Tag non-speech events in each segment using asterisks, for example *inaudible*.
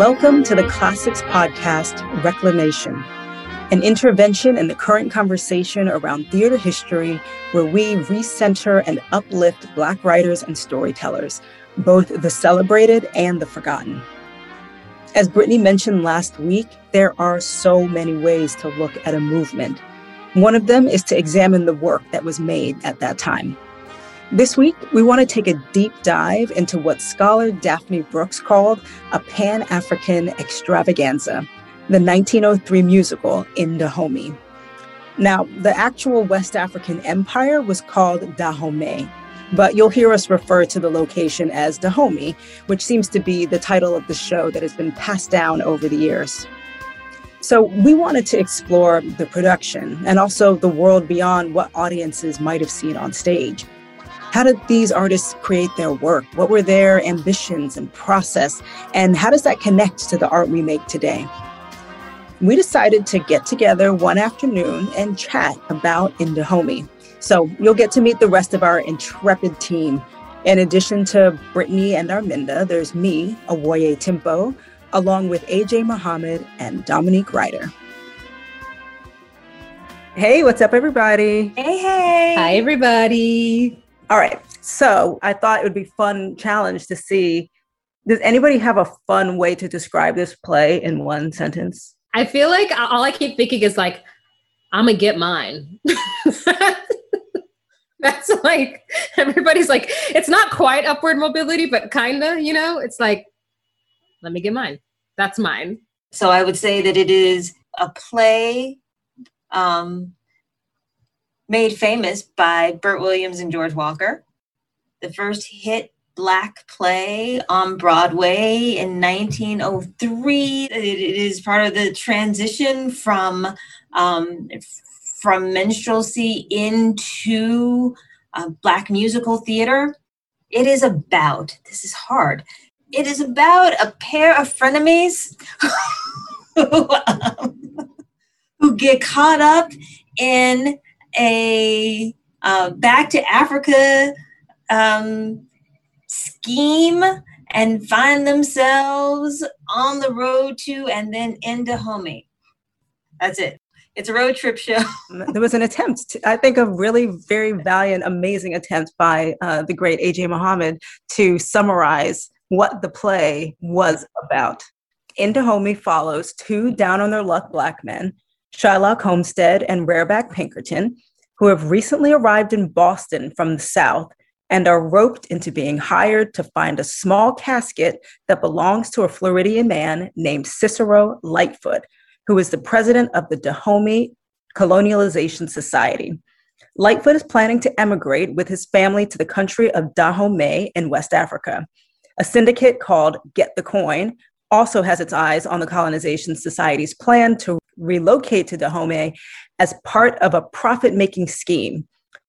Welcome to the CLASSIX Podcast Reclamation, an intervention in the current conversation around theater history where we recenter and uplift Black writers and storytellers, both the celebrated and the forgotten. As Brittany mentioned last week, there are so many ways to look at a movement. One of them is to examine the work that was made at that time. This week, we want to take a deep dive into what scholar Daphne Brooks called a Pan African extravaganza, the 1903 musical in Dahomey. Now, the actual West African empire was called Dahomey, but you'll hear us refer to the location as Dahomey, which seems to be the title of the show that has been passed down over the years. So, we wanted to explore the production and also the world beyond what audiences might have seen on stage. How did these artists create their work? What were their ambitions and process? And how does that connect to the art we make today? We decided to get together one afternoon and chat about In Dahomey. So you'll get to meet the rest of our intrepid team. In addition to Brittany and Arminda, there's me, Awoye Timpo, along with AJ Muhammad and Dominique Rider. Hey, what's up, everybody? Hey, hey. Hi, everybody. All right. So I thought it would be fun challenge to see. Does anybody have a fun way to describe this play in one sentence? I feel like all I keep thinking is like, I'm gonna get mine. *laughs* That's like everybody's like, it's not quite upward mobility, but kinda, you know, it's like, let me get mine. That's mine. So I would say that it is a play um, made famous by Bert Williams and George Walker. The first hit black play on Broadway in 1903. It, is part of the transition from um, from minstrelsy into uh, black musical theater. It is about this is hard. It is about a pair of frenemies *laughs* who, um, who get caught up in a uh, back to Africa um, scheme and find themselves on the road to and then in Dahomey. That's it. It's a road trip show. *laughs* there was an attempt, to, I think, a really very valiant, amazing attempt by uh, the great A.J. Muhammad to summarize what the play was about. In Dahomey follows two down on their luck black men Shylock Homestead and Rareback Pinkerton, who have recently arrived in Boston from the South and are roped into being hired to find a small casket that belongs to a Floridian man named Cicero Lightfoot, who is the president of the Dahomey Colonialization Society. Lightfoot is planning to emigrate with his family to the country of Dahomey in West Africa. A syndicate called Get the Coin also has its eyes on the Colonization Society's plan to relocate to Dahomey as part of a profit making scheme.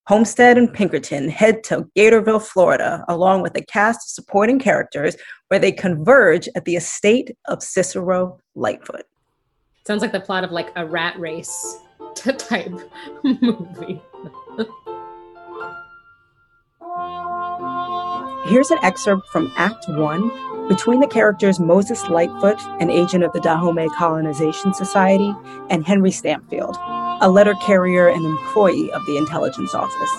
Homestead and Pinkerton head to Gatorville, Florida, along with a cast of supporting characters where they converge at the estate of Cicero Lightfoot. Sounds like the plot of like a rat race *laughs* type movie. Here's an excerpt from Act One between the characters Moses Lightfoot, an agent of the Dahomey Colonization Society, and Henry Stampfield, a letter carrier and employee of the intelligence office.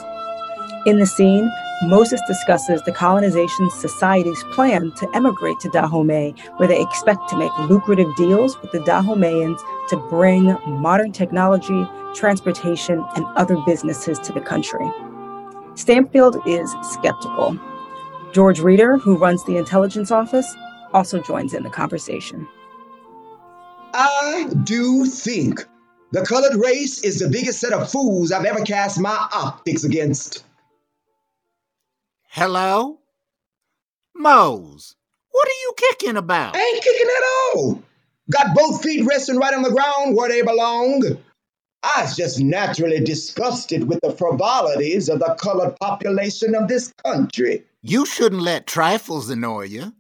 In the scene, Moses discusses the Colonization Society's plan to emigrate to Dahomey, where they expect to make lucrative deals with the Dahomeyans to bring modern technology, transportation, and other businesses to the country. Stampfield is skeptical George Reeder, who runs the intelligence office, also joins in the conversation. I do think the colored race is the biggest set of fools I've ever cast my optics against. Hello? Mose, what are you kicking about? I ain't kicking at all. Got both feet resting right on the ground where they belong. I was just naturally disgusted with the frivolities of the colored population of this country. You shouldn't let trifles annoy you.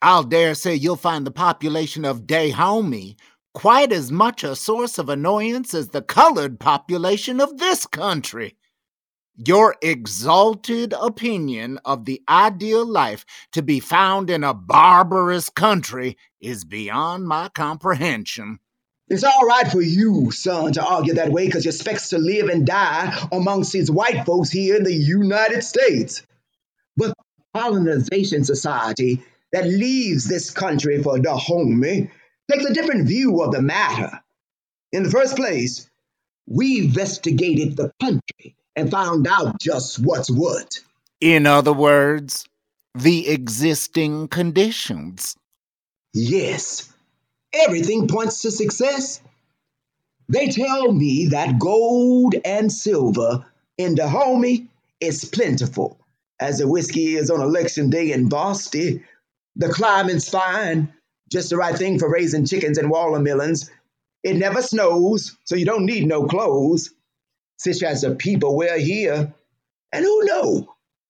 I'll dare say you'll find the population of Dahomey quite as much a source of annoyance as the colored population of this country. Your exalted opinion of the ideal life to be found in a barbarous country is beyond my comprehension. It's all right for you, son, to argue that way because you expects to live and die amongst these white folks here in the United States. But colonization society that leaves this country for Dahomey takes a different view of the matter. In the first place, we investigated the country and found out just what's what. In other words, the existing conditions. Yes, everything points to success. They tell me that gold and silver in Dahomey is plentiful, as the whiskey is on election day in Boston. The climate's fine, just the right thing for raising chickens and watermelons. It never snows, so you don't need no clothes, such as the people wear here. And who know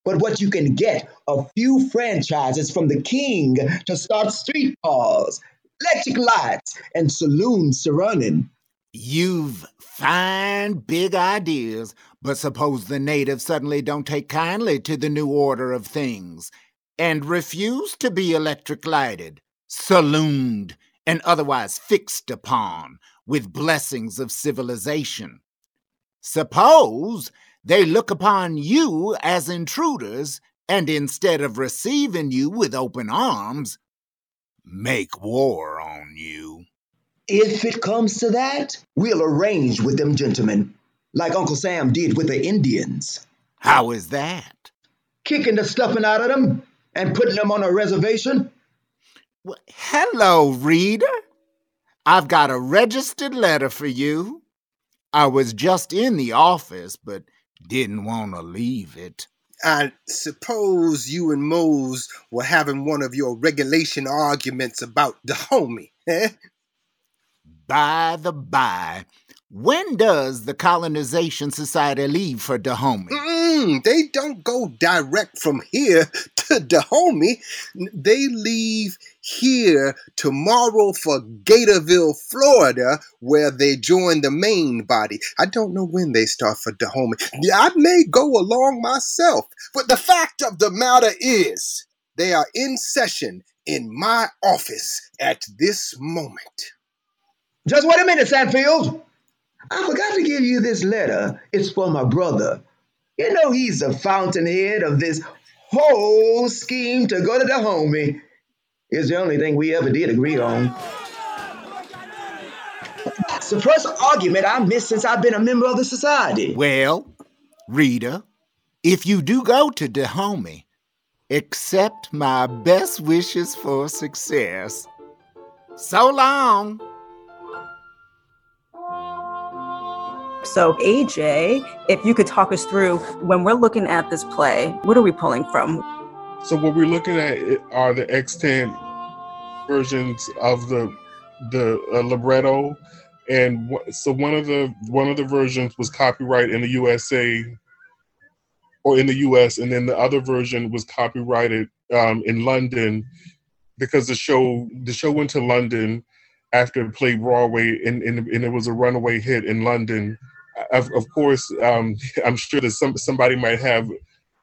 but what you can get a few franchises from the king to start street streetcars, electric lights, and saloons to running. You've fine big ideas, but suppose the natives suddenly don't take kindly to the new order of things and refuse to be electric lighted, salooned, and otherwise fixed upon with blessings of civilization. Suppose they look upon you as intruders, and instead of receiving you with open arms, make war on you. If it comes to that, we'll arrange with them gentlemen, like Uncle Sam did with the Indians. How is that? Kicking the stuffing out of them and putting them on a reservation. Well, hello, Reeder. I've got a registered letter for you. I was just in the office, but didn't want to leave it. I suppose you and Mose were having one of your regulation arguments about Dahomey, eh? By the by, when does the Colonization Society leave for Dahomey? Mm, they don't go direct from here *laughs* Dahomey. They leave here tomorrow for Gatorville, Florida, where they join the main body. I don't know when they start for Dahomey. I may go along myself, but the fact of the matter is, they are in session in my office at this moment. Just wait a minute, Sanfield. I forgot to give you this letter. It's for my brother. You know he's the fountainhead of this whole scheme to go to Dahomey. is the only thing we ever did agree on. It's the first argument I missed since I've been a member of the society. Well, Rita, if you do go to Dahomey, accept my best wishes for success. So long. So, AJ, if you could talk us through when we're looking at this play, what are we pulling from? So, what we're looking at are the extant versions of the the uh, libretto, and wh- so one of the one of the versions was copyright in the USA or in the US, and then the other version was copyrighted um, in London because the show the show went to London after it played Broadway, and, and, and it was a runaway hit in London. Of, of course, um, *laughs* I'm sure that some somebody might have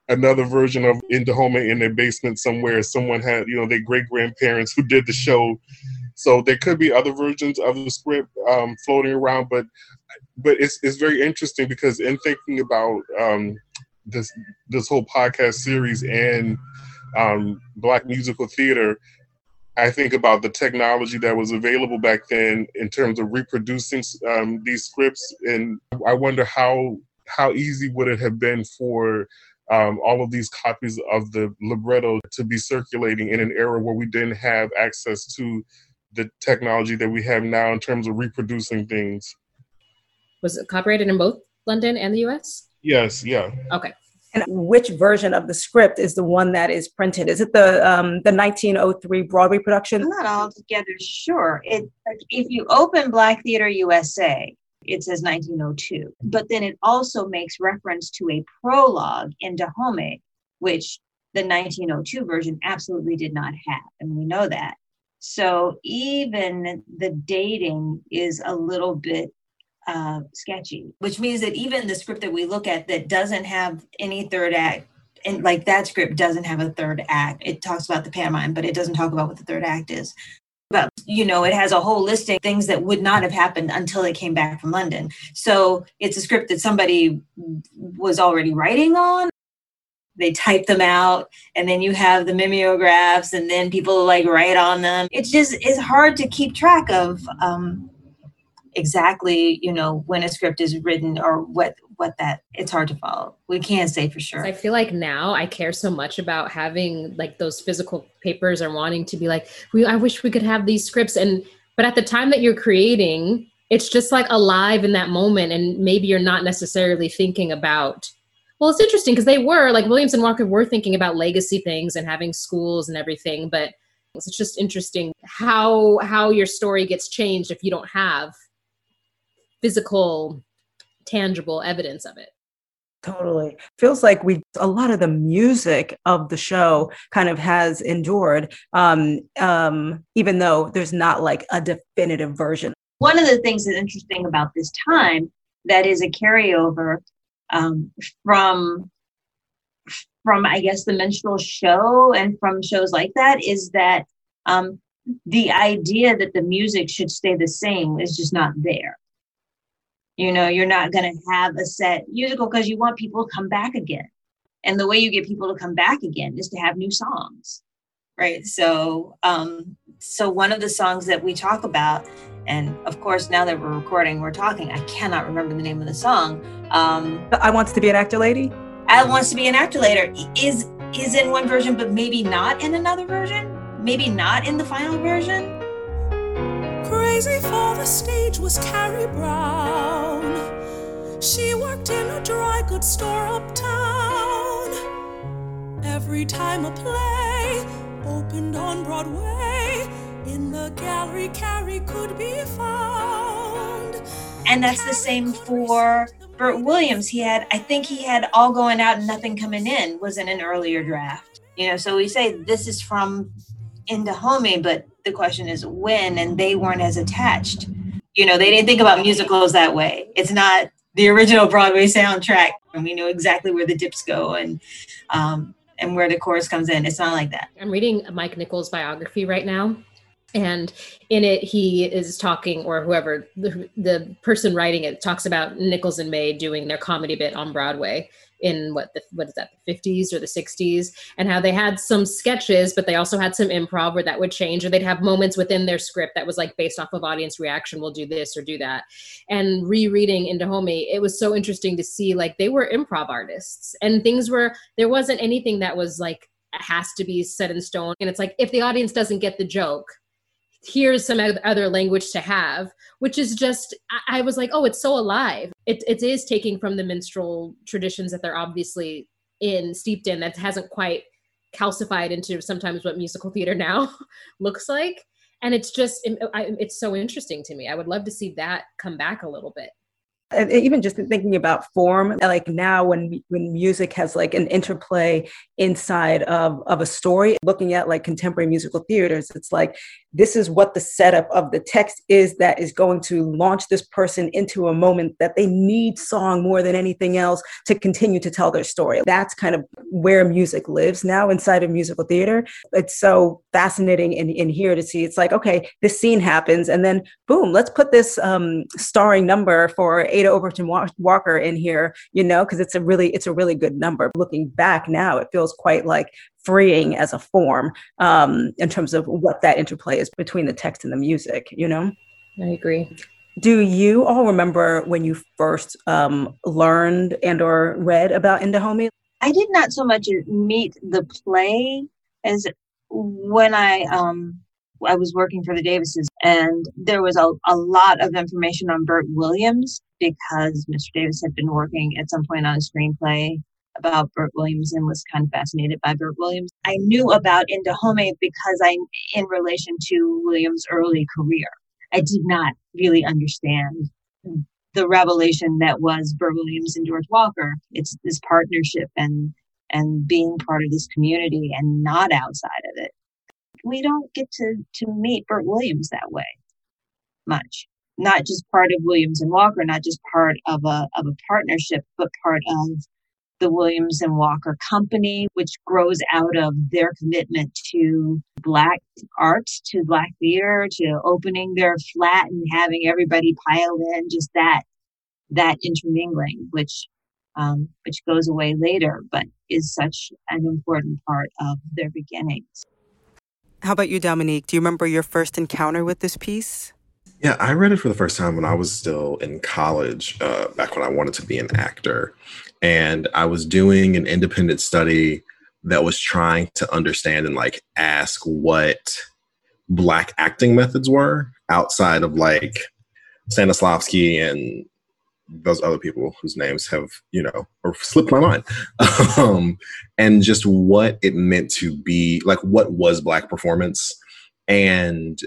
another version of In Dahomey in their basement somewhere. Someone had, you know, their great grandparents who did the show. So there could be other versions of the script um, floating around, but but it's it's very interesting because in thinking about um, this this whole podcast series and um, black musical theater, I think about the technology that was available back then in terms of reproducing um, these scripts, and I wonder how how easy would it have been for um, all of these copies of the libretto to be circulating in an era where we didn't have access to the technology that we have now in terms of reproducing things. Was it copyrighted in both London and the US? Yes, yeah. Okay. And which version of the script is the one that is printed? Is it the um, the 1903 Broadway production? I'm not altogether sure. It, if you open Black Theater USA, it says 1902, but then it also makes reference to a prologue in Dahomey, which the 1902 version absolutely did not have, and we know that. So even the dating is a little bit uh, sketchy, which means that even the script that we look at that doesn't have any third act, and like that script doesn't have a third act. It talks about the pantomime, but it doesn't talk about what the third act is. But you know, it has a whole listing things that would not have happened until it came back from London. So it's a script that somebody was already writing on. They type them out, and then you have the mimeographs, and then people like write on them. It's just it's hard to keep track of um, exactly you know when a script is written or what what that it's hard to follow. We can't say for sure. I feel like now i care so much about having like those physical papers or wanting to be like we i wish we could have these scripts. And but at the time that you're creating it's just like alive in that moment and maybe you're not necessarily thinking about well it's interesting because they were like williams and walker were thinking about legacy things and having schools and everything but it's just interesting how how your story gets changed if you don't have physical tangible evidence of it Totally. Feels like we a lot of the music of the show kind of has endured, um, um, even though there's not like a definitive version. One of the things that's interesting about this time that is a carryover um, from from I guess the minstrel show and from shows like that is that um, the idea that the music should stay the same is just not there. You know, you're not going to have a set musical because you want people to come back again. And the way you get people to come back again is to have new songs. Right. So, um, so one of the songs that we talk about, and of course, now that we're recording, we're talking, I cannot remember the name of the song. Um, I Wants to Be an Actor Lady? I Wants to Be an Actor Lady is is in one version, but maybe not in another version. Maybe not in the final version. Crazy for the stage was Carrie Brown. She worked in a dry goods store uptown. Every time a play opened on Broadway, in the gallery Carrie could be found. And that's the same for Bert Williams. He had, I think he had All Going Out and Nothing Coming In was in an earlier draft. You know, so we say this is from In Dahomey, but the question is when, and they weren't as attached. You know, they didn't think about musicals that way. It's not the original Broadway soundtrack, and we know exactly where the dips go and um, and where the chorus comes in. It's not like that. I'm reading Mike Nichols' biography right now, and in it he is talking, or whoever the, the person writing it talks about Nichols and May doing their comedy bit on Broadway in what the what is that the 50s or the 60s and how they had some sketches but they also had some improv where that would change or they'd have moments within their script that was like based off of audience reaction we'll do this or do that. And rereading In Dahomey it was so interesting to see like they were improv artists and things were there wasn't anything that was like has to be set in stone and it's like if the audience doesn't get the joke here's some other language to have which is just i was like oh it's so alive. It, it is taking from the minstrel traditions that they're obviously in steeped in that hasn't quite calcified into sometimes what musical theater now *laughs* looks like. And it's just uh, it's so interesting to me. I would love to see that come back a little bit and even just thinking about form like now when when music has like an interplay inside of of a story looking at like contemporary musical theaters it's like this is what the setup of the text is that is going to launch this person into a moment that they need song more than anything else to continue to tell their story. That's kind of where music lives now inside of musical theater. It's so fascinating in, in here to see it's like okay this scene happens and then boom let's put this um starring number for ada overton walker in here you know because it's a really it's a really good number looking back now it feels quite like freeing as a form um, in terms of what that interplay is between the text and the music, you know? I agree. Do you all remember when you first um, learned and or read about In Dahomey? I did not so much meet the play as when I um, I was working for the Davises, and there was a, a lot of information on Bert Williams because Mr. Davis had been working at some point on a screenplay about Bert Williams and was kind of fascinated by Bert Williams. I knew about In Dahomey because I, in relation to Williams' early career, I did not really understand the revelation that was Bert Williams and George Walker. It's this partnership and and being part of this community and not outside of it. We don't get to to meet Bert Williams that way much. not just part of Williams and Walker, not just part of a of a partnership, but part of the Williams and Walker Company, which grows out of their commitment to Black arts, to Black theater, to opening their flat and having everybody pile in, just that that intermingling, which um, which goes away later, but is such an important part of their beginnings. How about you, Dominique? Do you remember your first encounter with this piece? Yeah, I read it for the first time when I was still in college, uh, back when I wanted to be an actor. And I was doing an independent study that was trying to understand and like ask what Black acting methods were outside of like Stanislavski and those other people whose names have you know or slipped my mind. *laughs* Um, and just what it meant to be like what was black performance. And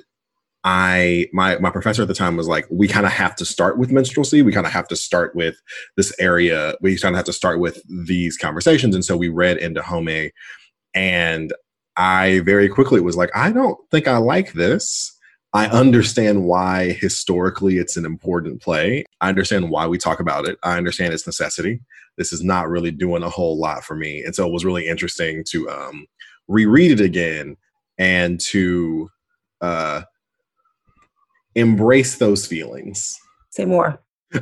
i my my professor at the time was like we kind of have to start with minstrelsy. We kind of have to start with this area. We kind of have to start with these conversations. And so we read into Dahomey and i very quickly was like i don't think i like this I understand why historically it's an important play. I understand why we talk about it. I understand its necessity. This is not really doing a whole lot for me. And so it was really interesting to um, reread it again and to uh, embrace those feelings. Say more.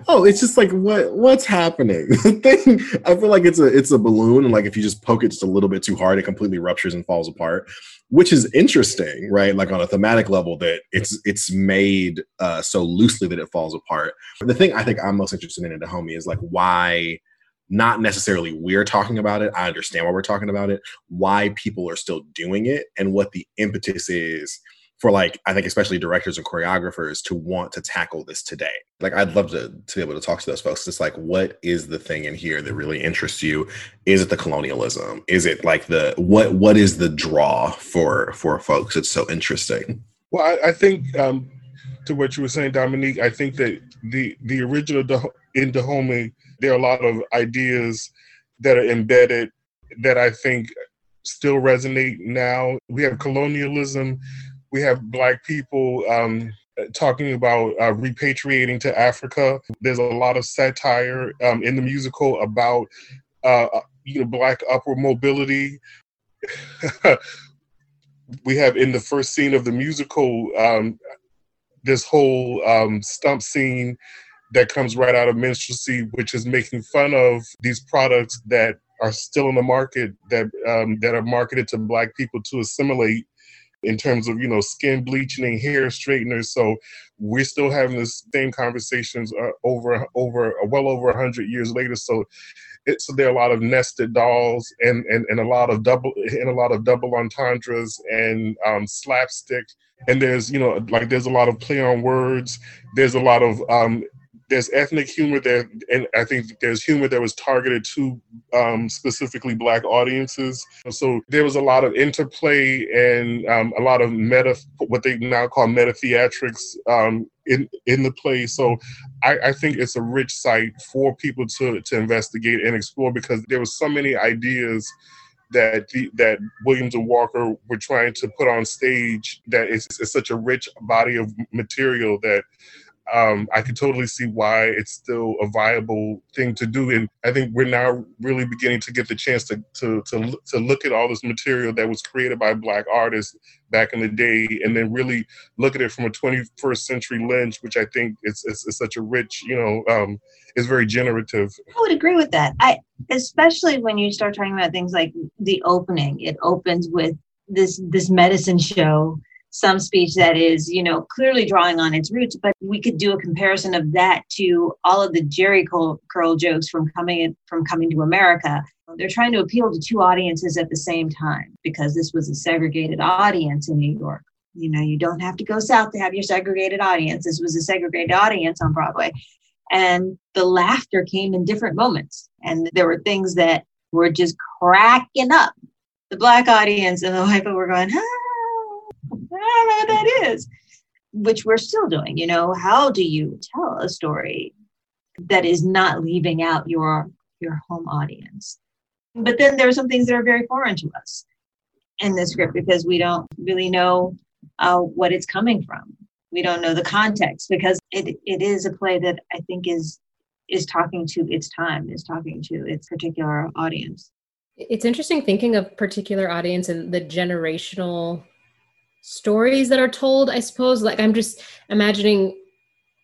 Oh, it's just like what what's happening? *laughs* Thing I feel like it's a it's a balloon, and like if you just poke it just a little bit too hard, it completely ruptures and falls apart, which is interesting, right? Like on a thematic level, that it's it's made uh, so loosely that it falls apart. The thing I think I'm most interested in in Dahomey is like why not necessarily we're talking about it. I understand why we're talking about it, why people are still doing it, and what the impetus is for like I think especially directors and choreographers to want to tackle this today. Like I'd love to to be able to talk to those folks. It's like what is the thing in here that really interests you? Is it the colonialism? Is it like the what what is the draw for for folks? It's so interesting. Well, I, I think um, to what you were saying, Dominique. I think that the the original in Dahomey, there are a lot of ideas that are embedded that I think still resonate now. We have colonialism we have black people um, talking about uh, repatriating to Africa. There's a lot of satire um, in the musical about uh, uh you know black upward mobility. *laughs* we have in the first scene of the musical um, this whole um, stump scene that comes right out of minstrelsy, which is making fun of these products that are still in the market that um, that are marketed to black people to assimilate in terms of you know skin bleaching and hair straighteners so we're still having the same conversations uh, over over well over 100 years later. So it's there are a lot of nested dolls and, and and a lot of double and a lot of double entendres and um, slapstick. And there's you know like there's a lot of play on words. There's a lot of um, there's ethnic humor there, and I think there's humor that was targeted to um, specifically black audiences. So there was a lot of interplay and um, a lot of meta, what they now call meta theatrics um, in in the play. So I, I, think it's a rich site for people to to investigate and explore because there was so many ideas that the, that Williams and Walker were trying to put on stage that it's, it's such a rich body of material that um, I can totally see why it's still a viable thing to do. And I think we're now really beginning to get the chance to to to, to look at all this material that was created by Black artists back in the day, and then really look at it from a 21st century lens, which I think is, is, is such a rich, you know, um, is very generative. I would agree with that. I especially when you start talking about things like the opening. It opens with this this medicine show some speech that is, you know, clearly drawing on its roots, but we could do a comparison of that to all of the Jheri curl jokes from coming in, from coming to America. They're trying to appeal to two audiences at the same time because this was a segregated audience in New York. You know, you don't have to go south to have your segregated audience. This was a segregated audience on Broadway. And the laughter came in different moments. And there were things that were just cracking up. The black audience and the white people were going, ah, I don't know what that is, which we're still doing. You know, how do you tell a story that is not leaving out your your home audience? But then there are some things that are very foreign to us in the script because we don't really know uh, what it's coming from. we don't know the context because it, it is a play that I think is is talking to its time, is talking to its particular audience. It's interesting thinking of particular audience and the generational stories that are told, I suppose. Like I'm just imagining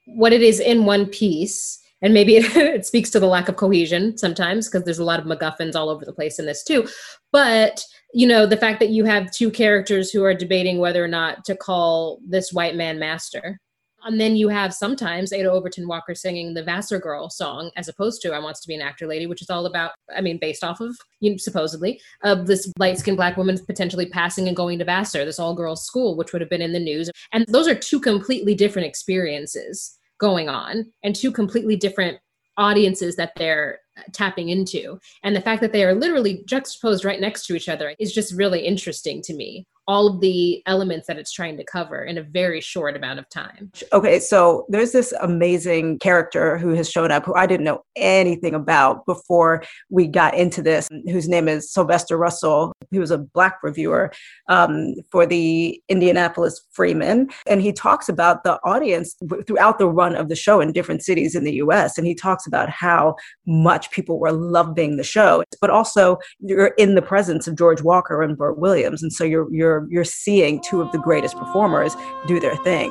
what it is in one piece. And maybe *laughs* it, it speaks to the lack of cohesion sometimes because there's a lot of MacGuffins all over the place in this too. But you know, the fact that you have two characters who are debating whether or not to call this white man master. And then you have sometimes Ada Overton Walker singing the Vassar Girl song as opposed to I Wants to Be an Actor Lady, which is all about, I mean, based off of, you know, supposedly, of this light skinned black woman potentially passing and going to Vassar, this all girls school, which would have been in the news. And those are two completely different experiences going on and two completely different audiences that they're uh, tapping into. And the fact that they are literally juxtaposed right next to each other is just really interesting to me all of the elements that it's trying to cover in a very short amount of time. Okay, so there's this amazing character who has shown up who I didn't know anything about before we got into this, whose name is Sylvester Russell. He was a black reviewer um, for the Indianapolis Freeman. And he talks about the audience throughout the run of the show in different cities in the US. And he talks about how much people were loving the show, but also you're in the presence of George Walker and Bert Williams. And so you're, you're you're you're seeing two of the greatest performers do their thing.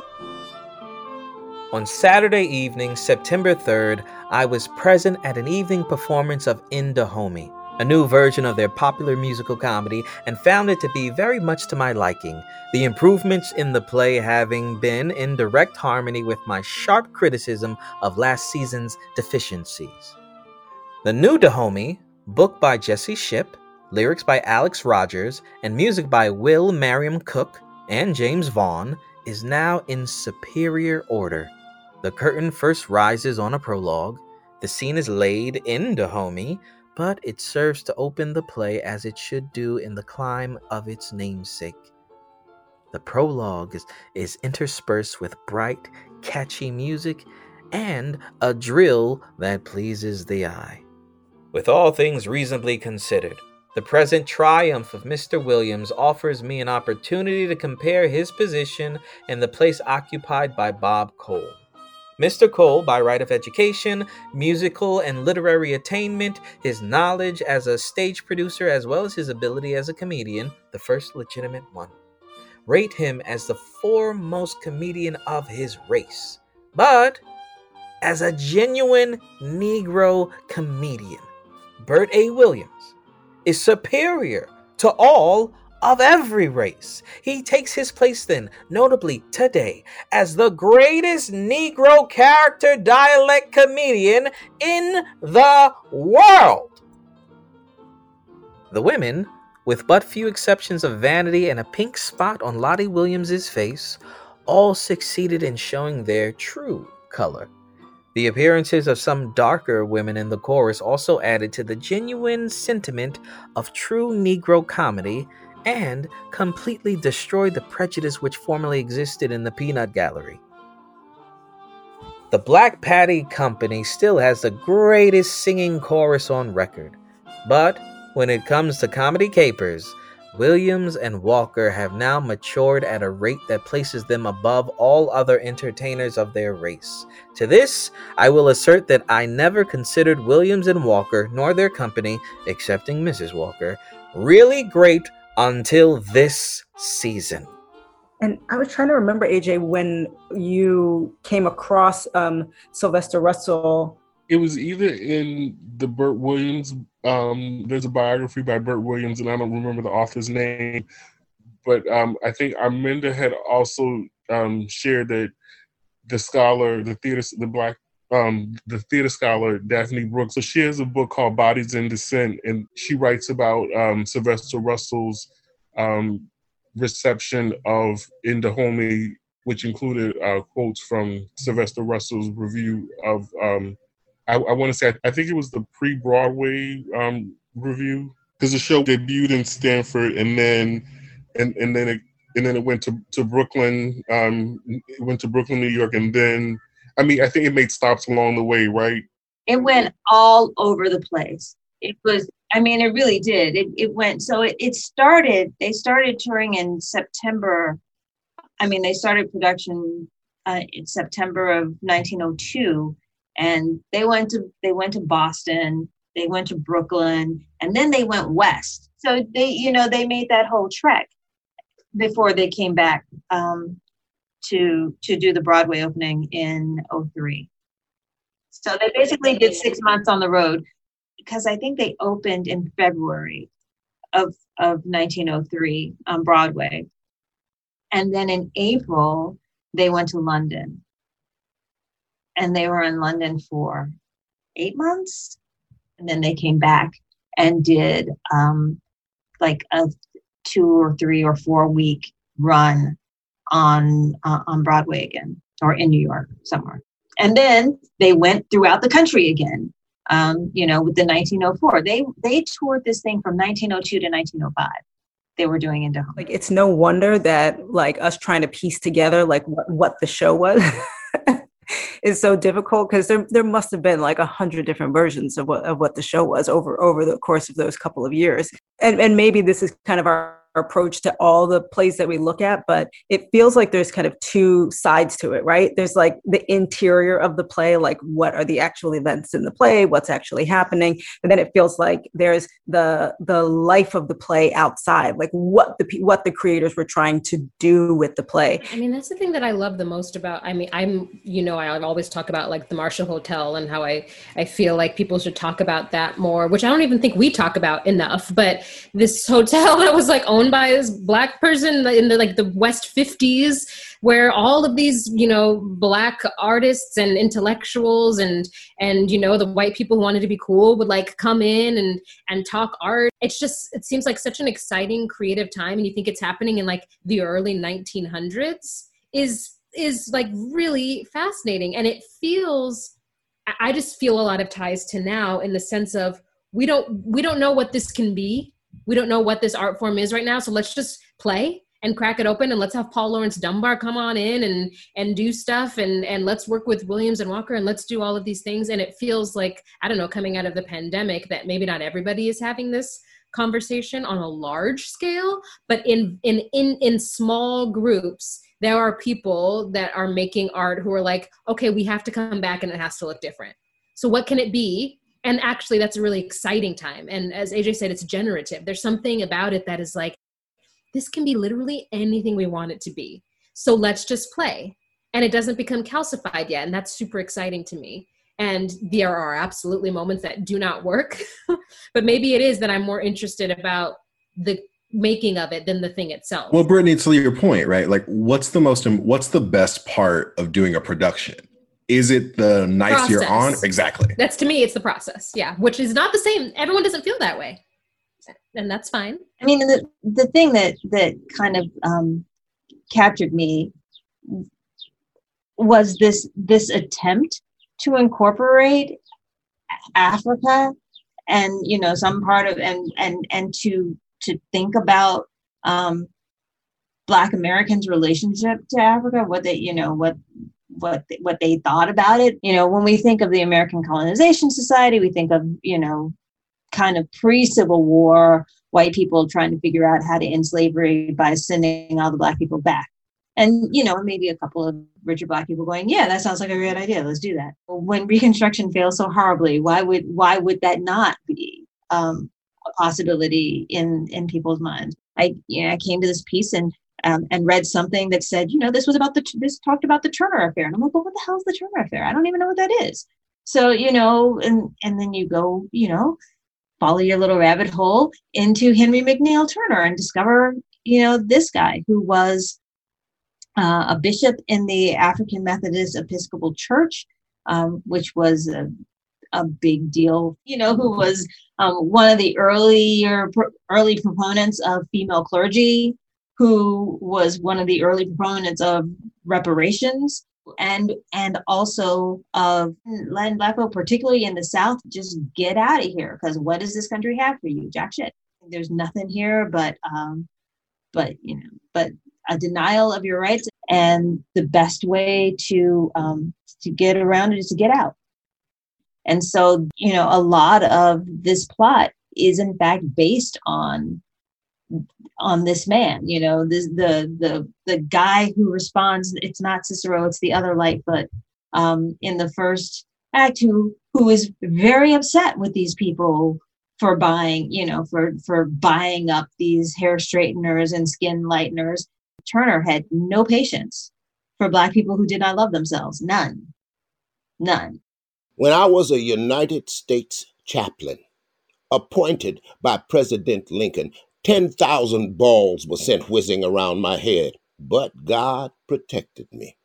On Saturday evening, September 3rd, I was present at an evening performance of In Dahomey, a new version of their popular musical comedy, and found it to be very much to my liking, the improvements in the play having been in direct harmony with my sharp criticism of last season's deficiencies. The new Dahomey, book by Jesse Shipp, lyrics by Alex Rogers, and music by Will Marion Cook and James Vaughn, is now in superior order. The curtain first rises on a prologue. The scene is laid in Dahomey, but it serves to open the play as it should do in the clime of its namesake. The prologue is, is interspersed with bright, catchy music and a drill that pleases the eye. With all things reasonably considered, the present triumph of Mr. Williams offers me an opportunity to compare his position and the place occupied by Bob Cole. Mr. Cole, by right of education, musical and literary attainment, his knowledge as a stage producer, as well as his ability as a comedian, the first legitimate one, rate him as the foremost comedian of his race. But as a genuine Negro comedian, Bert A. Williams is superior to all of every race. He takes his place then, notably today, as the greatest Negro character dialect comedian in the world. The women, with but few exceptions of vanity and a pink spot on Lottie Williams's face, all succeeded in showing their true color. The appearances of some darker women in the chorus also added to the genuine sentiment of true Negro comedy and completely destroyed the prejudice which formerly existed in the peanut gallery. The Black Patti Company still has the greatest singing chorus on record, but when it comes to comedy capers, Williams and Walker have now matured at a rate that places them above all other entertainers of their race. To this, I will assert that I never considered Williams and Walker, nor their company, excepting Mrs. Walker, really great until this season. And I was trying to remember, AJ, when you came across um, Sylvester Russell. It was either in the Bert Williams um, there's a biography by Bert Williams, and I don't remember the author's name, but um, I think Arminda had also um, shared that the scholar, the theater, the black, um, the theater scholar Daphne Brooks. So she has a book called Bodies in Dissent, and she writes about um, Sylvester Russell's um, reception of In Dahomey, which included uh, quotes from Sylvester Russell's review of um, I, I want to say I think it was the pre-Broadway um, review because the show debuted in Stamford and then and and then it and then it went to to Brooklyn. Um, it went to Brooklyn, New York, and then I mean I think it made stops along the way, right? It went all over the place. It was I mean it really did. It it went so it, it started. They started touring in September. I mean they started production uh, in September of 1902, and they went to they went to Boston, they went to Brooklyn, and then they went west. So they, you know, they made that whole trek before they came back um, to to do the Broadway opening in 03. So they basically did six months on the road because I think they opened in February of of 1903 on Broadway, and then in April they went to London, and they were in London for eight months, and then they came back and did um, like a two or three or four week run on uh, on Broadway again or in New York somewhere. And then they went throughout the country again. Um, you know, with the 1904, they they toured this thing from 1902 to 1905. They were doing In Dahomey. Like it's no wonder that like us trying to piece together like what, what the show was *laughs* is so difficult because there there must have been like a hundred different versions of what of what the show was over over the course of those couple of years. And and maybe this is kind of our approach to all the plays that we look at, but it feels like there's kind of two sides to it, right? There's like the interior of the play, like what are the actual events in the play, what's actually happening, and then it feels like there's the the life of the play outside, like what the what the creators were trying to do with the play. I mean, that's the thing that I love the most about. I mean, I'm you know I always talk about like the Marshall Hotel and how I I feel like people should talk about that more, which I don't even think we talk about enough. But this hotel *laughs* that was like owned by this black person in the like the West 50s, where all of these, you know, black artists and intellectuals and and you know the white people who wanted to be cool would like come in and and talk art. It's just it seems like such an exciting creative time, and you think it's happening in like the early 1900s is is like really fascinating, and it feels. I just feel a lot of ties to now in the sense of we don't we don't know what this can be we don't know what this art form is right now so let's just play and crack it open and let's have paul laurence dunbar come on in and and do stuff and and let's work with williams and walker and let's do all of these things. And it feels like i don't know coming out of the pandemic that maybe not everybody is having this conversation on a large scale but in in in in small groups there are people that are making art who are like okay we have to come back and it has to look different. So what can it be and actually that's a really exciting time. And as aj said it's generative. There's something about it that is like this can be literally anything we want it to be. So let's just play. And it doesn't become calcified yet. And that's super exciting to me. And there are absolutely moments that do not work. *laughs* But maybe it is that i'm more interested about the making of it than the thing itself. Well brittany to your point right? Like what's the most what's the best part of doing a production is it the nights process. you're on? Exactly. That's to me, it's the process. Yeah, which is not the same. Everyone doesn't feel that way, and that's fine. I mean, the the thing that that kind of um, captured me was this this attempt to incorporate Africa and you know some part of and and and to to think about um, Black Americans' relationship to Africa, what they you know what what what they thought about it. You know, when we think of the American Colonization Society, we think of you know, kind of pre-Civil War white people trying to figure out how to end slavery by sending all the black people back. And you know, maybe a couple of richer black people going, "Yeah, that sounds like a great idea. Let's do that." When Reconstruction fails so horribly, why would why would that not be um, a possibility in in people's minds? I you know, I came to this piece and um, and read something that said, you know, this was about the this talked about the Turner affair, and I'm like, well, what the hell is the Turner affair? I don't even know what that is. So you know, and and then you go, you know, follow your little rabbit hole into Henry McNeal Turner and discover, you know, this guy who was uh, a bishop in the African Methodist Episcopal Church, um, which was a, a big deal. You know, who was um, one of the earlier early proponents of female clergy who was one of the early proponents of reparations and and also of letting black people, particularly in the South, just get out of here. Because what does this country have for you? Jack shit. There's nothing here but um, but you know, but a denial of your rights. And the best way to um, to get around it is to get out. And so, you know, a lot of this plot is in fact based on on this man you know the the the guy who responds it's not cicero it's the other lightfoot um in the first act who who is very upset with these people for buying you know for for buying up these hair straighteners and skin lighteners. Turner had no patience for black people who did not love themselves none none. When I was a United States chaplain, appointed by President Lincoln, 10,000 balls were sent whizzing around my head, but God protected me.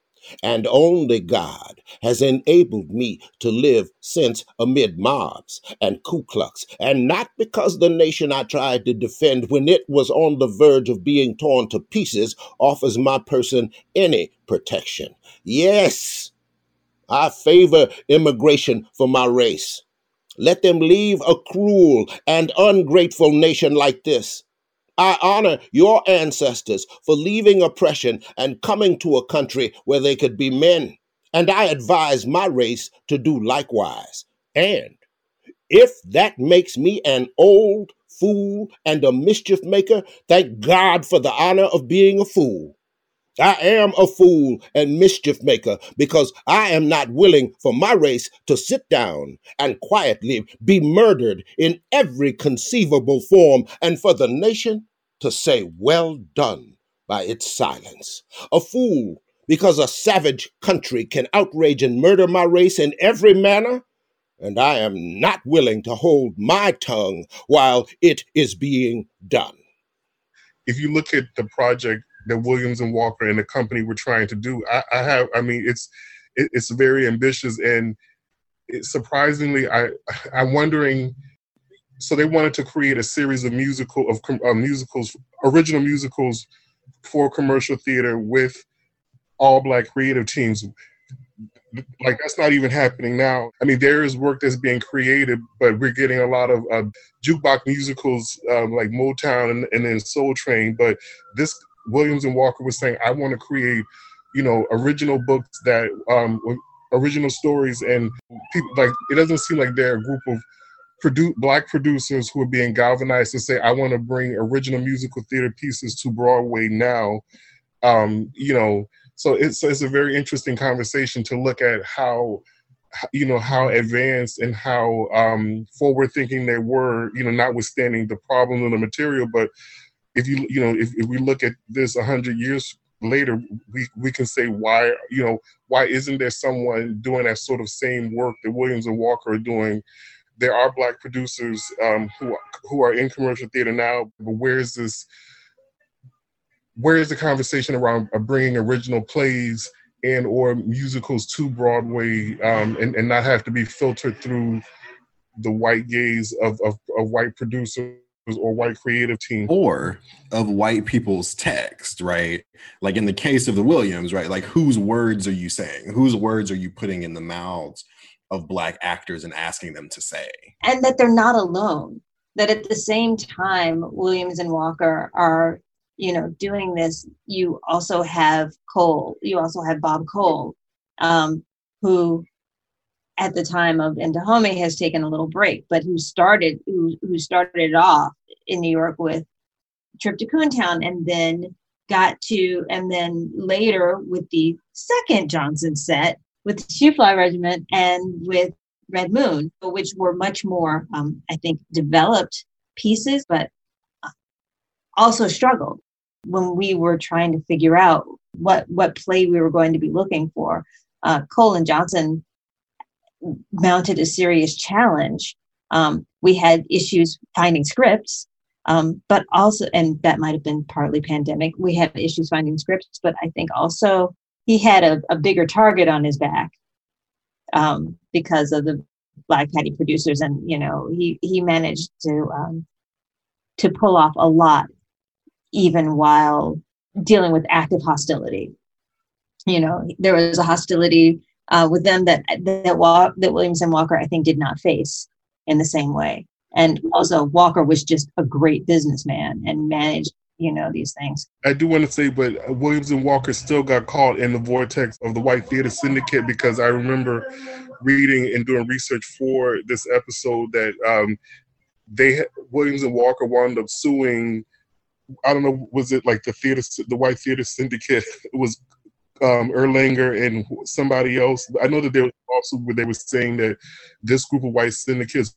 And only God has enabled me to live since amid mobs and Ku Klux, and not because the nation I tried to defend when it was on the verge of being torn to pieces offers my person any protection. Yes, I favor immigration for my race. Let them leave a cruel and ungrateful nation like this. I honor your ancestors for leaving oppression and coming to a country where they could be men, and I advise my race to do likewise. And if that makes me an old fool and a mischief maker, thank God for the honor of being a fool. I am a fool and mischief maker because I am not willing for my race to sit down and quietly be murdered in every conceivable form and for the nation to say, Well done by its silence. A fool because a savage country can outrage and murder my race in every manner. And I am not willing to hold my tongue while it is being done. if you look at the project that Williams and Walker and the company were trying to do, I, I have, I mean, it's it, it's very ambitious and it, surprisingly, I *laughs* I'm wondering. So they wanted to create a series of musical of uh, musicals, original musicals for commercial theater with all black creative teams. Like that's not even happening now. I mean, there is work that's being created, but we're getting a lot of uh, jukebox musicals um, like Motown and, and then Soul Train. But this Williams and Walker was saying, I want to create, you know, original books that um, original stories and people like it doesn't seem like they're a group of produ- black producers who are being galvanized to say, I want to bring original musical theater pieces to Broadway now. Um, you know, so it's it's a very interesting conversation to look at how you know how advanced and how um, forward thinking they were you know notwithstanding the problem of the material but if you you know if, if we look at this 100 years later we we can say why you know why isn't there someone doing that sort of same work that williams and walker are doing? There are black producers um, who who are in commercial theater now but where's this where is the conversation around uh, bringing original plays and or musicals to Broadway um, and, and not have to be filtered through the white gaze of, of, of white producers or white creative teams. or of white people's text, right? Like in the case of the Williams, right? Like whose words are you saying? Whose words are you putting in the mouths of black actors and asking them to say? and that they're not alone that at the same time williams and walker are you know doing this you also have cole you also have bob cole um, who at the time of In Dahomey has taken a little break but who started who, who started it off in new york with trip to coontown and then got to and then later with the second johnson set with the Shoo-Fly Regiment and with Red Moon, which were much more, um, I think, developed pieces, but uh, also struggled when we were trying to figure out what what play we were going to be looking for. Uh, Cole and Johnson mounted a serious challenge. Um, we had issues finding scripts, um, but also, and that might have been partly pandemic. We had issues finding scripts, but I think also he had a, a bigger target on his back um, because of the Black Patti producers and you know he he managed to um, to pull off a lot even while dealing with active hostility you know there was a hostility uh, with them that that that Williams and Walker I think did not face in the same way and also Walker was just a great businessman and managed you know these things I do want to say, but Williams and Walker still got caught in the vortex of the White Theater Syndicate because I remember reading and doing research for this episode that um, they Williams and Walker wound up suing I don't know, was it like the theater, the White Theater Syndicate *laughs* was um, Erlanger and somebody else. I know that there was also where they were saying that this group of white syndicates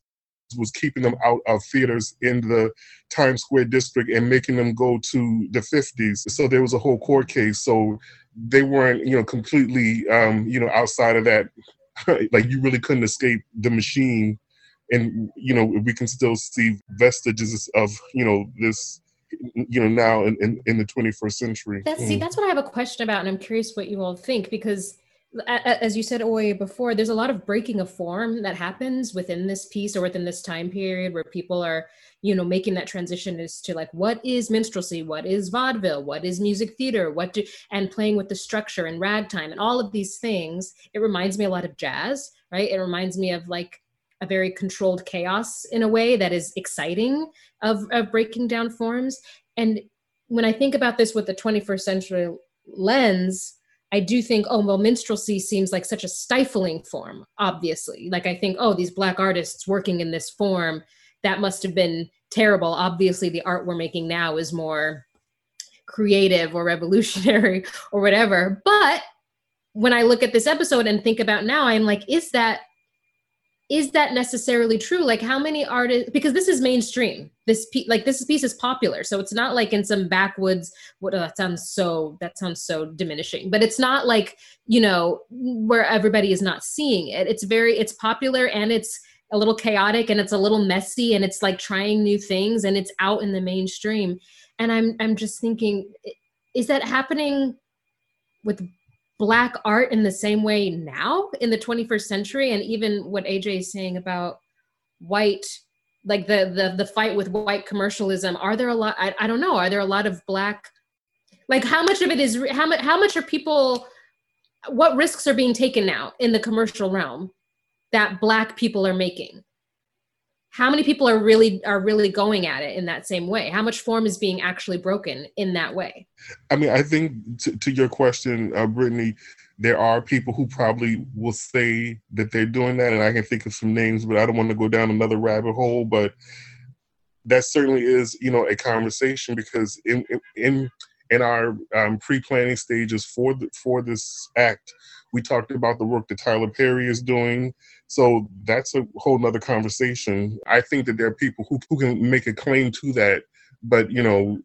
was keeping them out of theaters in the Times Square district and making them go to the 50s. So there was a whole court case. So they weren't, you know, completely, um, you know, outside of that. *laughs* like you really couldn't escape the machine. And, you know, we can still see vestiges of, you know, this you know now in, in, in the 21st century that's see mm. that's what i have a question about and i'm curious what you all think because as you said Oye before there's a lot of breaking of form that happens within this piece or within this time period where people are you know making that transition as to like what is minstrelsy? What is vaudeville? What is music theater? What do and playing with the structure and ragtime and all of these things it reminds me a lot of jazz right? It reminds me of like a very controlled chaos in a way that is exciting of, of breaking down forms. And when I think about this with the 21st century lens, I do think, oh, well, minstrelsy seems like such a stifling form, obviously. Like, I think, oh, these Black artists working in this form, that must have been terrible. Obviously, the art we're making now is more creative or revolutionary *laughs* or whatever. But when I look at this episode and think about now, I'm like, is that is that necessarily true? Like how many artists because this is mainstream. This piece like this piece is popular. So it's not like in some backwoods what oh, that sounds so that sounds so diminishing. But it's not like you know where everybody is not seeing it. It's very it's popular and it's a little chaotic and it's a little messy and it's like trying new things and it's out in the mainstream. And i'm i'm just thinking is that happening with black art in the same way now in the 21st century and even what aj is saying about white like the the the fight with white commercialism are there a lot I, I don't know are there a lot of black like how much of it is how much how much are people what risks are being taken now in the commercial realm that black people are making how many people are really are really going at it in that same way? How much form is being actually broken in that way? I mean i think to, to your question uh, brittany there are people who probably will say that they're doing that and i can think of some names but i don't want to go down another rabbit hole but that certainly is you know a conversation because in in in our um, pre-planning stages for the, for this act we talked about the work that tyler perry is doing so that's a whole nother conversation. I think that there are people who, who can make a claim to that, but you know,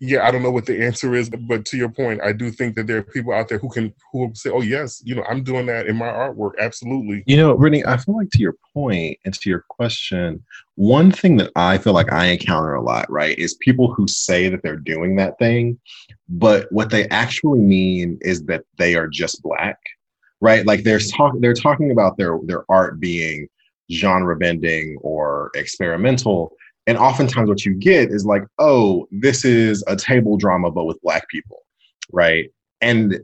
yeah, I don't know what the answer is, but to your point, I do think that there are people out there who can who will say, "Oh yes, you know, I'm doing that in my artwork." Absolutely. You know, Brittany, I feel like to your point and to your question, one thing that I feel like I encounter a lot, right, is people who say that they're doing that thing, but what they actually mean is that they are just black right? Like they're mm-hmm. talking they're talking about their their art being genre bending or experimental. And oftentimes what you get is like, oh, this is a table drama, but with black people, right? And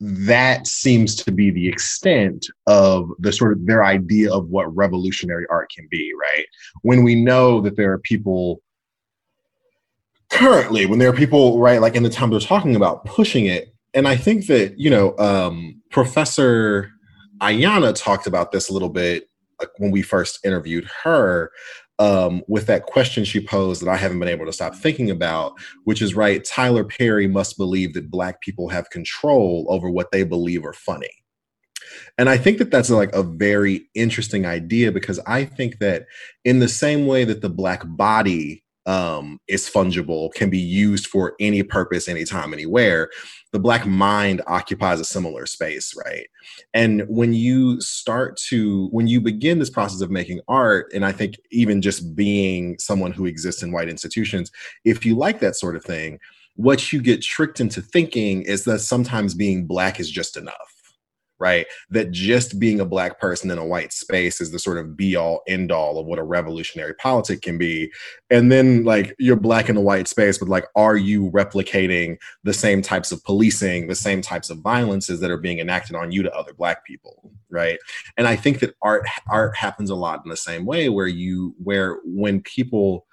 that seems to be the extent of the sort of their idea of what revolutionary art can be, right? When we know that there are people currently, when there are people, right, like in the time they're talking about pushing it and I think that you know um, Professor Ayana talked about this a little bit like, when we first interviewed her um, with that question she posed that I haven't been able to stop thinking about, which is right. Tyler Perry must believe that Black people have control over what they believe are funny. And I think that that's like a very interesting idea because I think that in the same way that the Black body um, is fungible, can be used for any purpose, anytime, anywhere. The black mind occupies a similar space, right? And when you start to, when you begin this process of making art, and I think even just being someone who exists in white institutions, if you like that sort of thing, what you get tricked into thinking is that sometimes being black is just enough right? That just being a black person in a white space is the sort of be all end all of what a revolutionary politic can be. And then like you're black in a white space, but like, are you replicating the same types of policing, the same types of violences that are being enacted on you to other black people, right? And I think that art art happens a lot in the same way where you where when people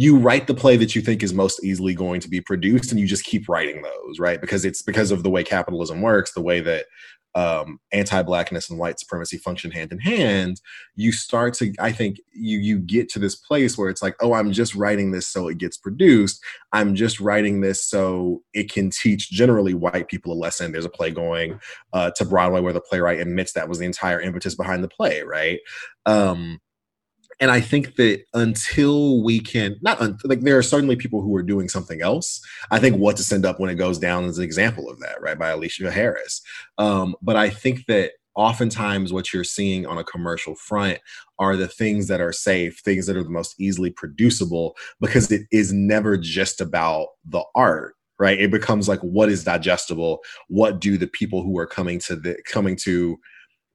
you write the play that you think is most easily going to be produced and you just keep writing those right because it's because of the way capitalism works the way that um, anti-blackness and white supremacy function hand in hand you start to i think you you get to this place where it's like oh i'm just writing this so it gets produced. I'm just writing this so it can teach generally white people a lesson. There's a play going uh, to broadway where the playwright admits that was the entire impetus behind the play right? Um, and I think that until we can not un, like there are certainly people who are doing something else. I think what to send up when it goes down is an example of that, right? By Aleshea Harris. Um, but I think that oftentimes what you're seeing on a commercial front are the things that are safe, things that are the most easily producible, because it is never just about the art right it becomes like what is digestible what do the people who are coming to the coming to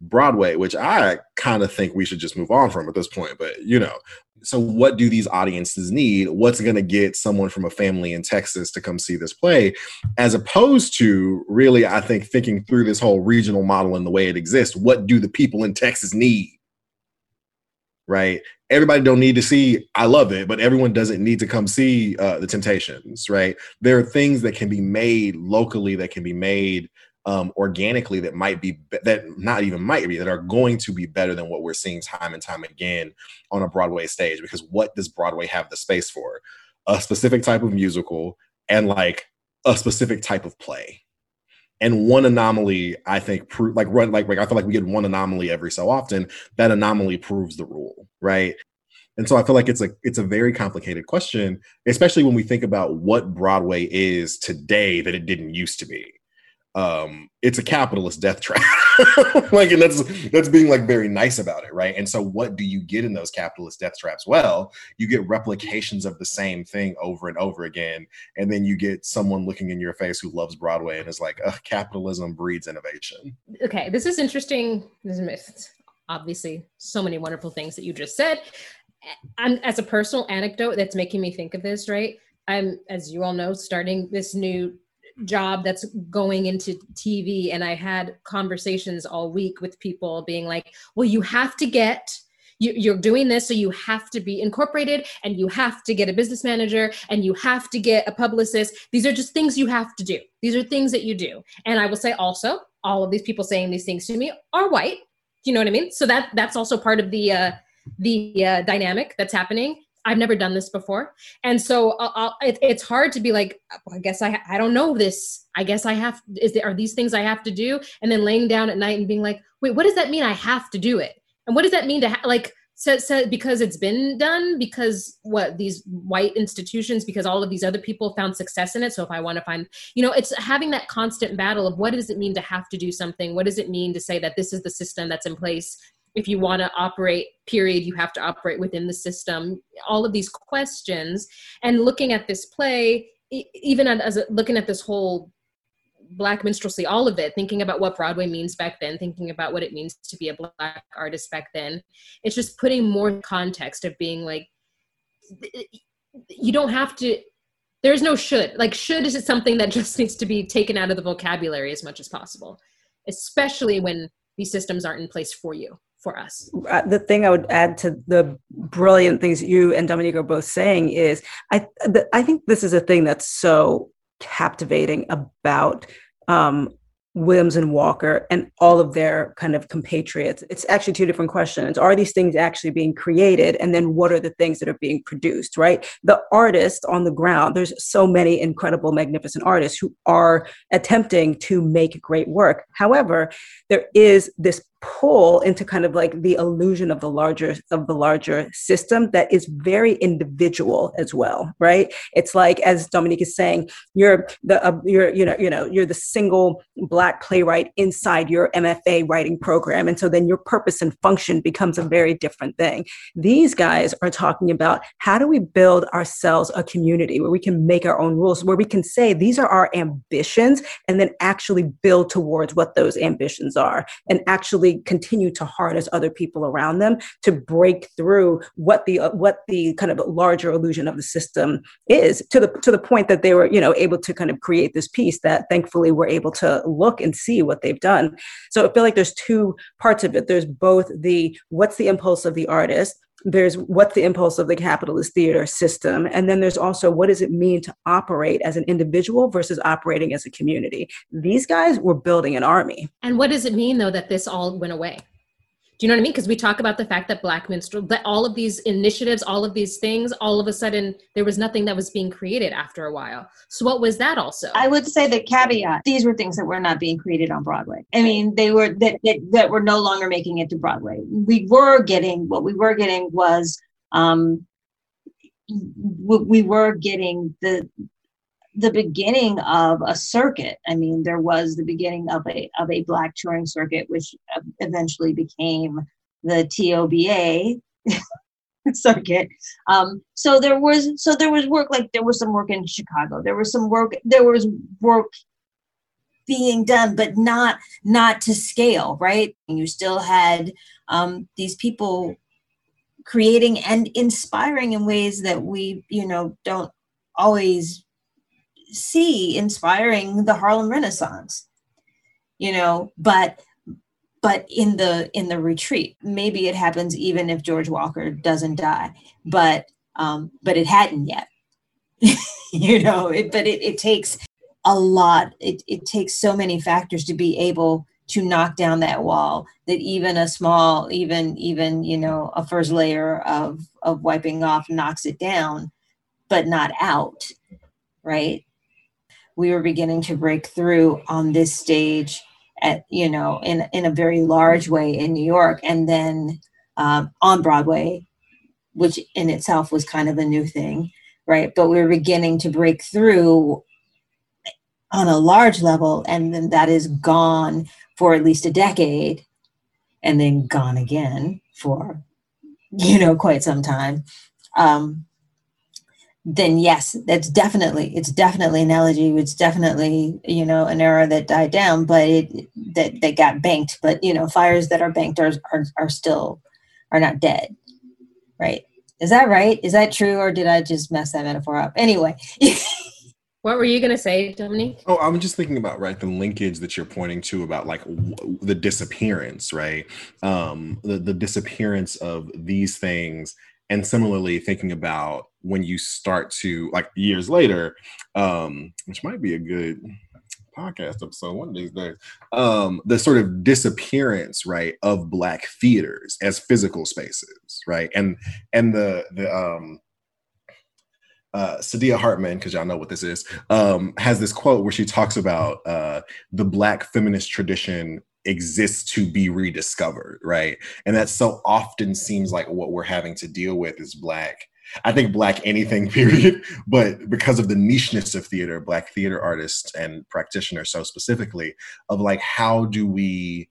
Broadway, which I kind of think we should just move on from at this point. But you know, so what do these audiences need? What's going to get someone from a family in Texas to come see this play, as opposed to really, I think thinking through this whole regional model and the way it exists. What do the people in Texas need? Right. Everybody don't need to see. I love it, but everyone doesn't need to come see uh, the Temptations. Right. There are things that can be made locally that can be made um, organically that might be that not even might be that are going to be better than what we're seeing time and time again on a Broadway stage. Because what does Broadway have the space for? A specific type of musical and like a specific type of play. And one anomaly, I think, like run like, like I feel like we get one anomaly every so often. That anomaly proves the rule, right? And so I feel like it's a it's a very complicated question, especially when we think about what Broadway is today that it didn't used to be um it's a capitalist death trap. *laughs* Like and that's that's being like very nice about it right? And so what do you get in those capitalist death traps? Well you get replications of the same thing over and over again and then you get someone looking in your face who loves broadway and is like capitalism breeds innovation. Okay this is interesting. This is obviously so many wonderful things that you just said. And as a personal anecdote that's making me think of this right? I'm as you all know starting this new job that's going into TV. And I had conversations all week with people being like, well, you have to get you, are doing this so you have to be incorporated and you have to get a business manager and you have to get a publicist. These are just things you have to do. These are things that you do. And i will say also all of these people saying these things to me are white. You know what i mean? So that that's also part of the uh the uh, dynamic that's happening I've never done this before. And so I'll, it, it's hard to be like, I guess I, I don't know this. I guess I have, is there, are these things I have to do? And then laying down at night and being like, wait, what does that mean? I have to do it. And what does that mean to ha- like, so, so because it's been done because what these white institutions because all of these other people found success in it so if i want to find you know it's having that constant battle of what does it mean to have to do something what does it mean to say that this is the system that's in place if you want to operate period you have to operate within the system. All of these questions and looking at this play even as a, looking at this whole black minstrelsy all of it thinking about what broadway means back then thinking about what it means to be a black artist back then it's just putting more context of being like you don't have to there's no should. Like should is something that *laughs* just needs to be taken out of the vocabulary as much as possible especially when these systems aren't in place for you for us. Uh, the thing I would add to the brilliant things you and Dominique are both saying is I the, I think this is a thing that's so captivating about um, Williams and Walker and all of their kind of compatriots. It's actually two different questions. Are these things actually being created? And then what are the things that are being produced, right? The artists on the ground, there's so many incredible, magnificent artists who are attempting to make great work. However, there is this pull into kind of like the illusion of the larger of the larger system that is very individual as well right? It's like as dominique is saying you're the uh, you're you know you know you're the single black playwright inside your mfa writing program and so then your purpose and function becomes a very different thing. These guys are talking about how do we build ourselves a community where we can make our own rules where we can say these are our ambitions and then actually build towards what those ambitions are and actually continue to harness other people around them to break through what the uh, what the kind of larger illusion of the system is to the to the point that they were you know able to kind of create this piece that thankfully we're able to look and see what they've done. So i feel like there's two parts of it. There's both the what's the impulse of the artist there's what's the impulse of the capitalist theater system and then there's also what does it mean to operate as an individual versus operating as a community. These guys were building an army. And what does it mean though that this all went away do you know what I mean? Because we talk about the fact that Black minstrel, that all of these initiatives, all of these things, all of a sudden there was nothing that was being created after a while. So what was that also? I would say the caveat: these were things that were not being created on Broadway. I mean, they were that that, that were no longer making it to Broadway. We were getting what we were getting was um, we were getting the the beginning of a circuit. I mean, there was the beginning of a of a black touring circuit, which eventually became the TOBA *laughs* circuit. Um, so there was so there was work like there was some work in Chicago. There was some work. There was work being done, but not not to scale. Right? And you still had um, these people creating and inspiring in ways that we you know don't always see inspiring the Harlem Renaissance, you know, but but in the in the retreat, maybe it happens even if George Walker doesn't die, but um, but it hadn't yet, *laughs* you know. It, but it, it takes a lot. It, it takes so many factors to be able to knock down that wall that even a small even even you know a first layer of of wiping off knocks it down but not out right we were beginning to break through on this stage at you know in in a very large way in New York, and then um, on Broadway, which in itself was kind of a new thing, right? But we were beginning to break through on a large level, and then that is gone for at least a decade, and then gone again for you know quite some time. Um, then yes, that's definitely it's definitely an elegy. It's definitely you know an era that died down, but it that that got banked. But you know fires that are banked are are, are still are not dead, right? Is that right? Is that true, or did I just mess that metaphor up? Anyway. *laughs* What were you going to say, Dominique? Oh, I'm just thinking about right the linkage that you're pointing to about like w- the disappearance, right? Um, the the disappearance of these things and similarly thinking about when you start to like years later um which might be a good podcast episode one of these days um the sort of disappearance right of black theaters as physical spaces right and and the the um uh, Saidiya Hartman, because y'all know what this is, um, has this quote where she talks about uh, the Black feminist tradition exists to be rediscovered, right? And that so often seems like what we're having to deal with is black. I think black anything, *laughs* period. But because of the nicheness of theater, black theater artists and practitioners, so specifically, of like how do we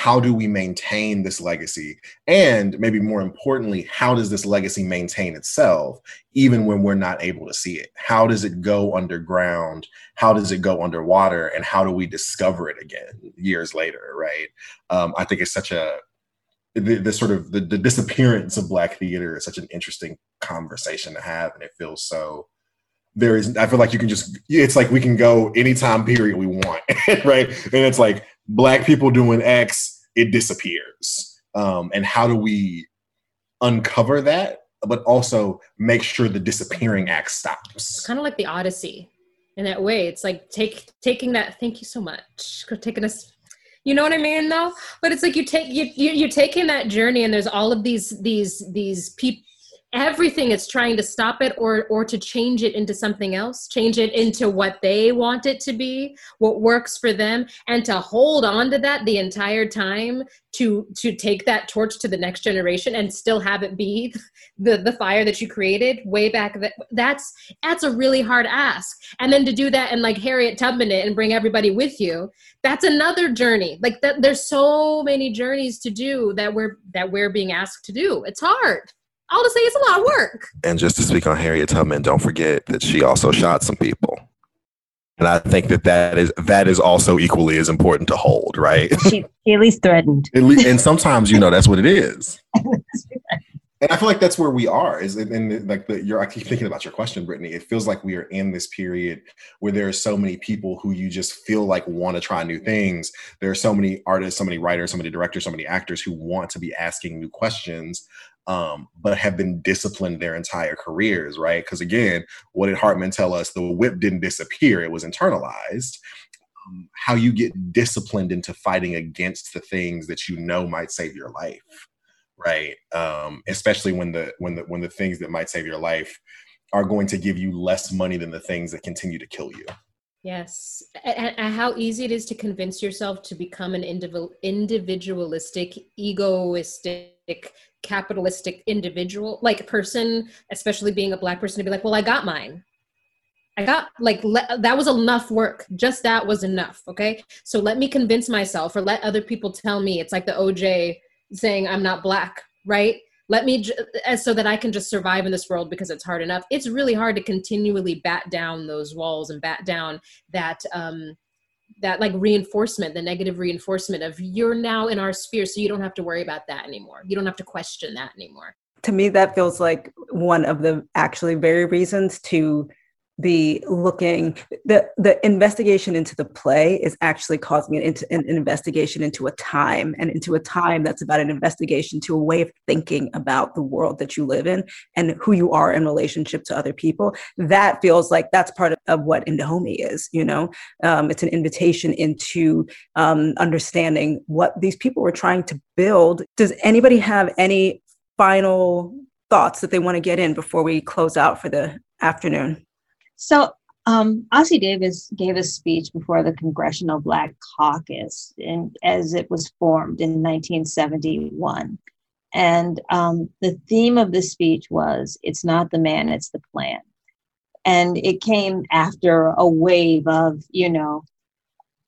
how do we maintain this legacy? And maybe more importantly, how does this legacy maintain itself even when we're not able to see it? How does it go underground? How does it go underwater? And how do we discover it again years later, right? Um, I think it's such a the, the sort of the, the disappearance of black theater is such an interesting conversation to have and it feels so there is i feel like you can just it's like we can go any time period we want *laughs* right and it's like black people doing X, it disappears. Um, and how do we uncover that, but also make sure the disappearing act stops? kind of like the Odyssey in that way. It's like take taking that. Thank you so much for taking us. You know what I mean, though. But it's like you take you, you you're taking that journey, and there's all of these these these people everything is trying to stop it or or to change it into something else change it into what they want it to be what works for them and to hold on to that the entire time to to take that torch to the next generation and still have it be *laughs* the the fire that you created way back that that's that's a really hard ask. And then to do that and like harriet tubman it and bring everybody with you that's another journey. Like that there's so many journeys to do that we're that we're being asked to do. It's hard I'll just say it's a lot of work. And just to speak on Harriet Tubman, don't forget that she also shot some people. And I think that that is that is also equally as important to hold, right? She, she at least threatened. at least, and sometimes you know that's what it is. *laughs* and I feel like that's where we are. Is and like the you're I keep thinking about your question, Brittany. It feels like we are in this period where there are so many people who you just feel like want to try new things. There are so many artists, so many writers, so many directors, so many actors who want to be asking new questions um, but have been disciplined their entire careers, right? Because again, what did Hartman tell us? The whip didn't disappear, it was internalized. Um, how you get disciplined into fighting against the things that you know might save your life, right? Um, especially when the when the when the things that might save your life are going to give you less money than the things that continue to kill you. Yes. And, and how easy it is to convince yourself to become an individual, individualistic, egoistic, capitalistic individual, like person, especially being a black person, to be like, well, I got mine. I got like le- that was enough work. Just that was enough. Okay. So let me convince myself or let other people tell me it's like the OJ saying I'm not black, right? let me so that i can just survive in this world because it's hard enough. It's really hard to continually bat down those walls and bat down that um that like reinforcement the negative reinforcement of you're now in our sphere so you don't have to worry about that anymore. You don't have to question that anymore. To me that feels like one of the actually very reasons to be looking the the investigation into the play is actually causing an, an, investigation into a time and into a time that's about an investigation to a way of thinking about the world that you live in and who you are in relationship to other people. That feels like that's part of, of what In Dahomey is you know? Um, it's an invitation into um, understanding what these people were trying to build. Does anybody have any final thoughts that they want to get in before we close out for the afternoon so um, Ossie Davis gave a speech before the Congressional Black Caucus in, as it was formed in 1971. And um, the theme of the speech was It's not the man, it's the plan. And it came after a wave of, you know,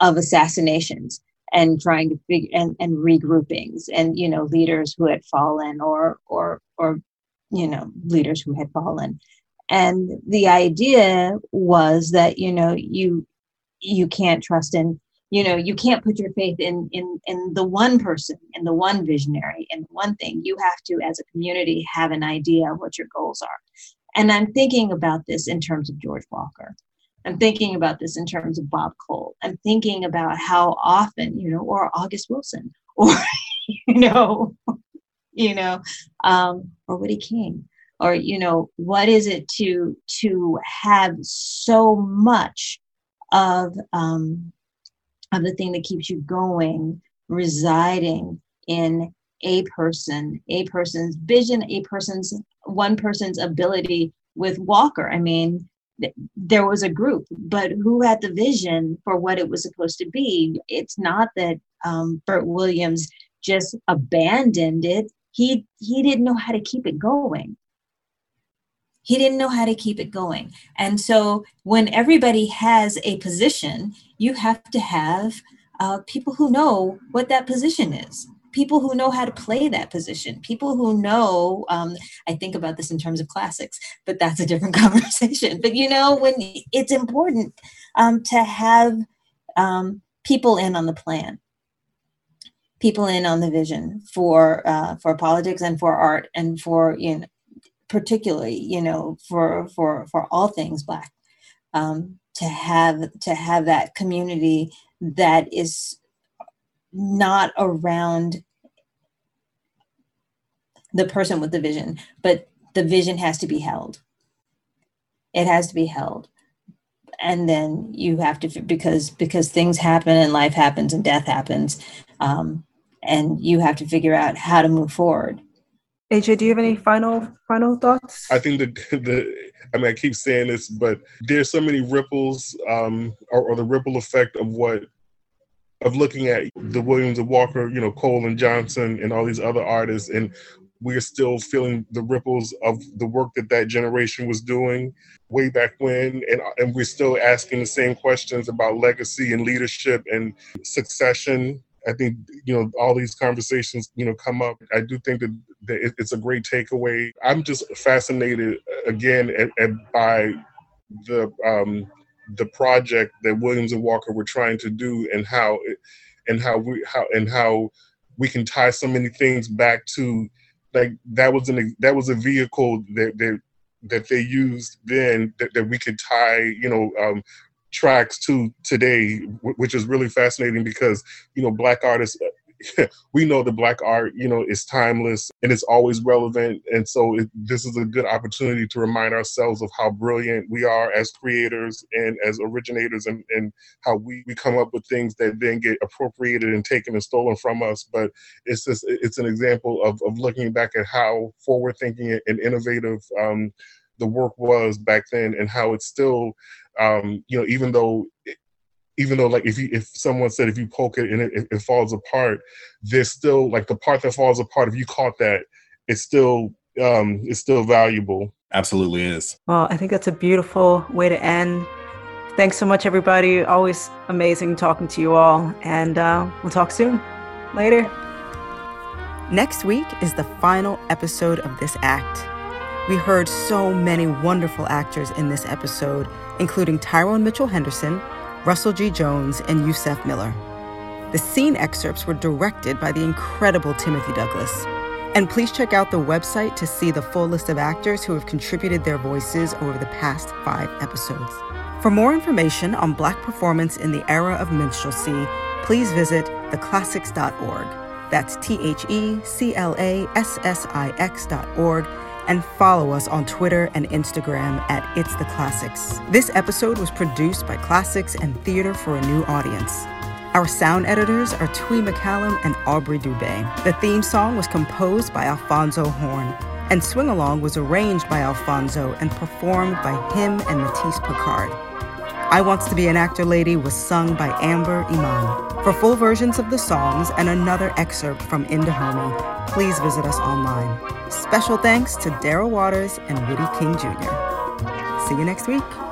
of assassinations and trying to figure and, and regroupings and, you know, leaders who had fallen or, or, or, you know, leaders who had fallen and the idea was that you know you you can't trust in you know you can't put your faith in in in the one person in the one visionary in one thing. You have to as a community have an idea of what your goals are. And i'm thinking about this in terms of george walker. I'm thinking about this in terms of bob cole. I'm thinking about how often you know or august wilson *laughs* or you know *laughs* you know um, or woody king or you know what is it to to have so much of um, of the thing that keeps you going residing in a person a person's vision a person's one person's ability with walker? I mean there was a group but who had the vision for what it was supposed to be? It's not that um, bert williams just abandoned it. He he didn't know how to keep it going he didn't know how to keep it going. And so when everybody has a position, you have to have uh, people who know what that position is people who know how to play that position people who know um, i think about this in terms of CLASSIX but that's a different *laughs* conversation but you know when it's important um, to have um, people in on the plan people in on the vision for uh, for politics and for art and for you know particularly you know for for for all things black um, to have to have that community that is not around the person with the vision but the vision has to be held. It has to be held. And then you have to because because things happen and life happens and death happens um, and you have to figure out how to move forward AJ, do you have any final final thoughts? I think that *laughs* the I mean I keep saying this, but there's so many ripples, um, or, or the ripple effect of what of looking at the Williams and Walker, you know, Cole and Johnson and all these other artists, and we're still feeling the ripples of the work that that generation was doing way back when, and and we're still asking the same questions about legacy and leadership and succession I think you know all these conversations you know come up. I do think that, that it's a great takeaway. I'm just fascinated again at, at, by the um, the project that Williams and Walker were trying to do, and how it, and how we how and how we can tie so many things back to like that was an that was a vehicle that that that they used then that, that we could tie you know um, tracks to today, which is really fascinating because you know black artists *laughs* we know that black art, you know, is timeless and it's always relevant. And so it, this is a good opportunity to remind ourselves of how brilliant we are as creators and as originators and, and how we, we come up with things that then get appropriated and taken and stolen from us. But it's just, it's an example of, of looking back at how forward thinking and innovative um, the work was back then and how it's still, um, you know, even though even though like if you if someone said if you poke it and it, it, falls apart there's still like the part that falls apart if you caught that it's still um it's still valuable. Absolutely is. Well i think that's a beautiful way to end. Thanks so much everybody. Always amazing talking to you all. And uh, we'll talk soon. Later. Next week is the final episode of this act. We heard so many wonderful actors in this episode including tyrone mitchell henderson Russell G. Jones, and Yusef Miller. The scene excerpts were directed by the incredible Timothy Douglas. And please check out the website to see the full list of actors who have contributed their voices over the past five episodes. For more information on Black performance in the era of minstrelsy, please visit theclassix.org. That's T H E C L A S S I X.org and follow us on Twitter and Instagram at It's the Classics. This episode was produced by CLASSIX and Theater for a New Audience. Our sound editors are Twee McCallum and Aubrey Dubé. The theme song was composed by Alphonso Horne, and Swing Along was arranged by Alphonso and performed by him and Mathis Picard. I Wants to Be an Actor Lady was sung by Amber Iman. For full versions of the songs and another excerpt from In Dahomey, please visit us online. Special thanks to Daryl Waters and Woody King Jr. See you next week.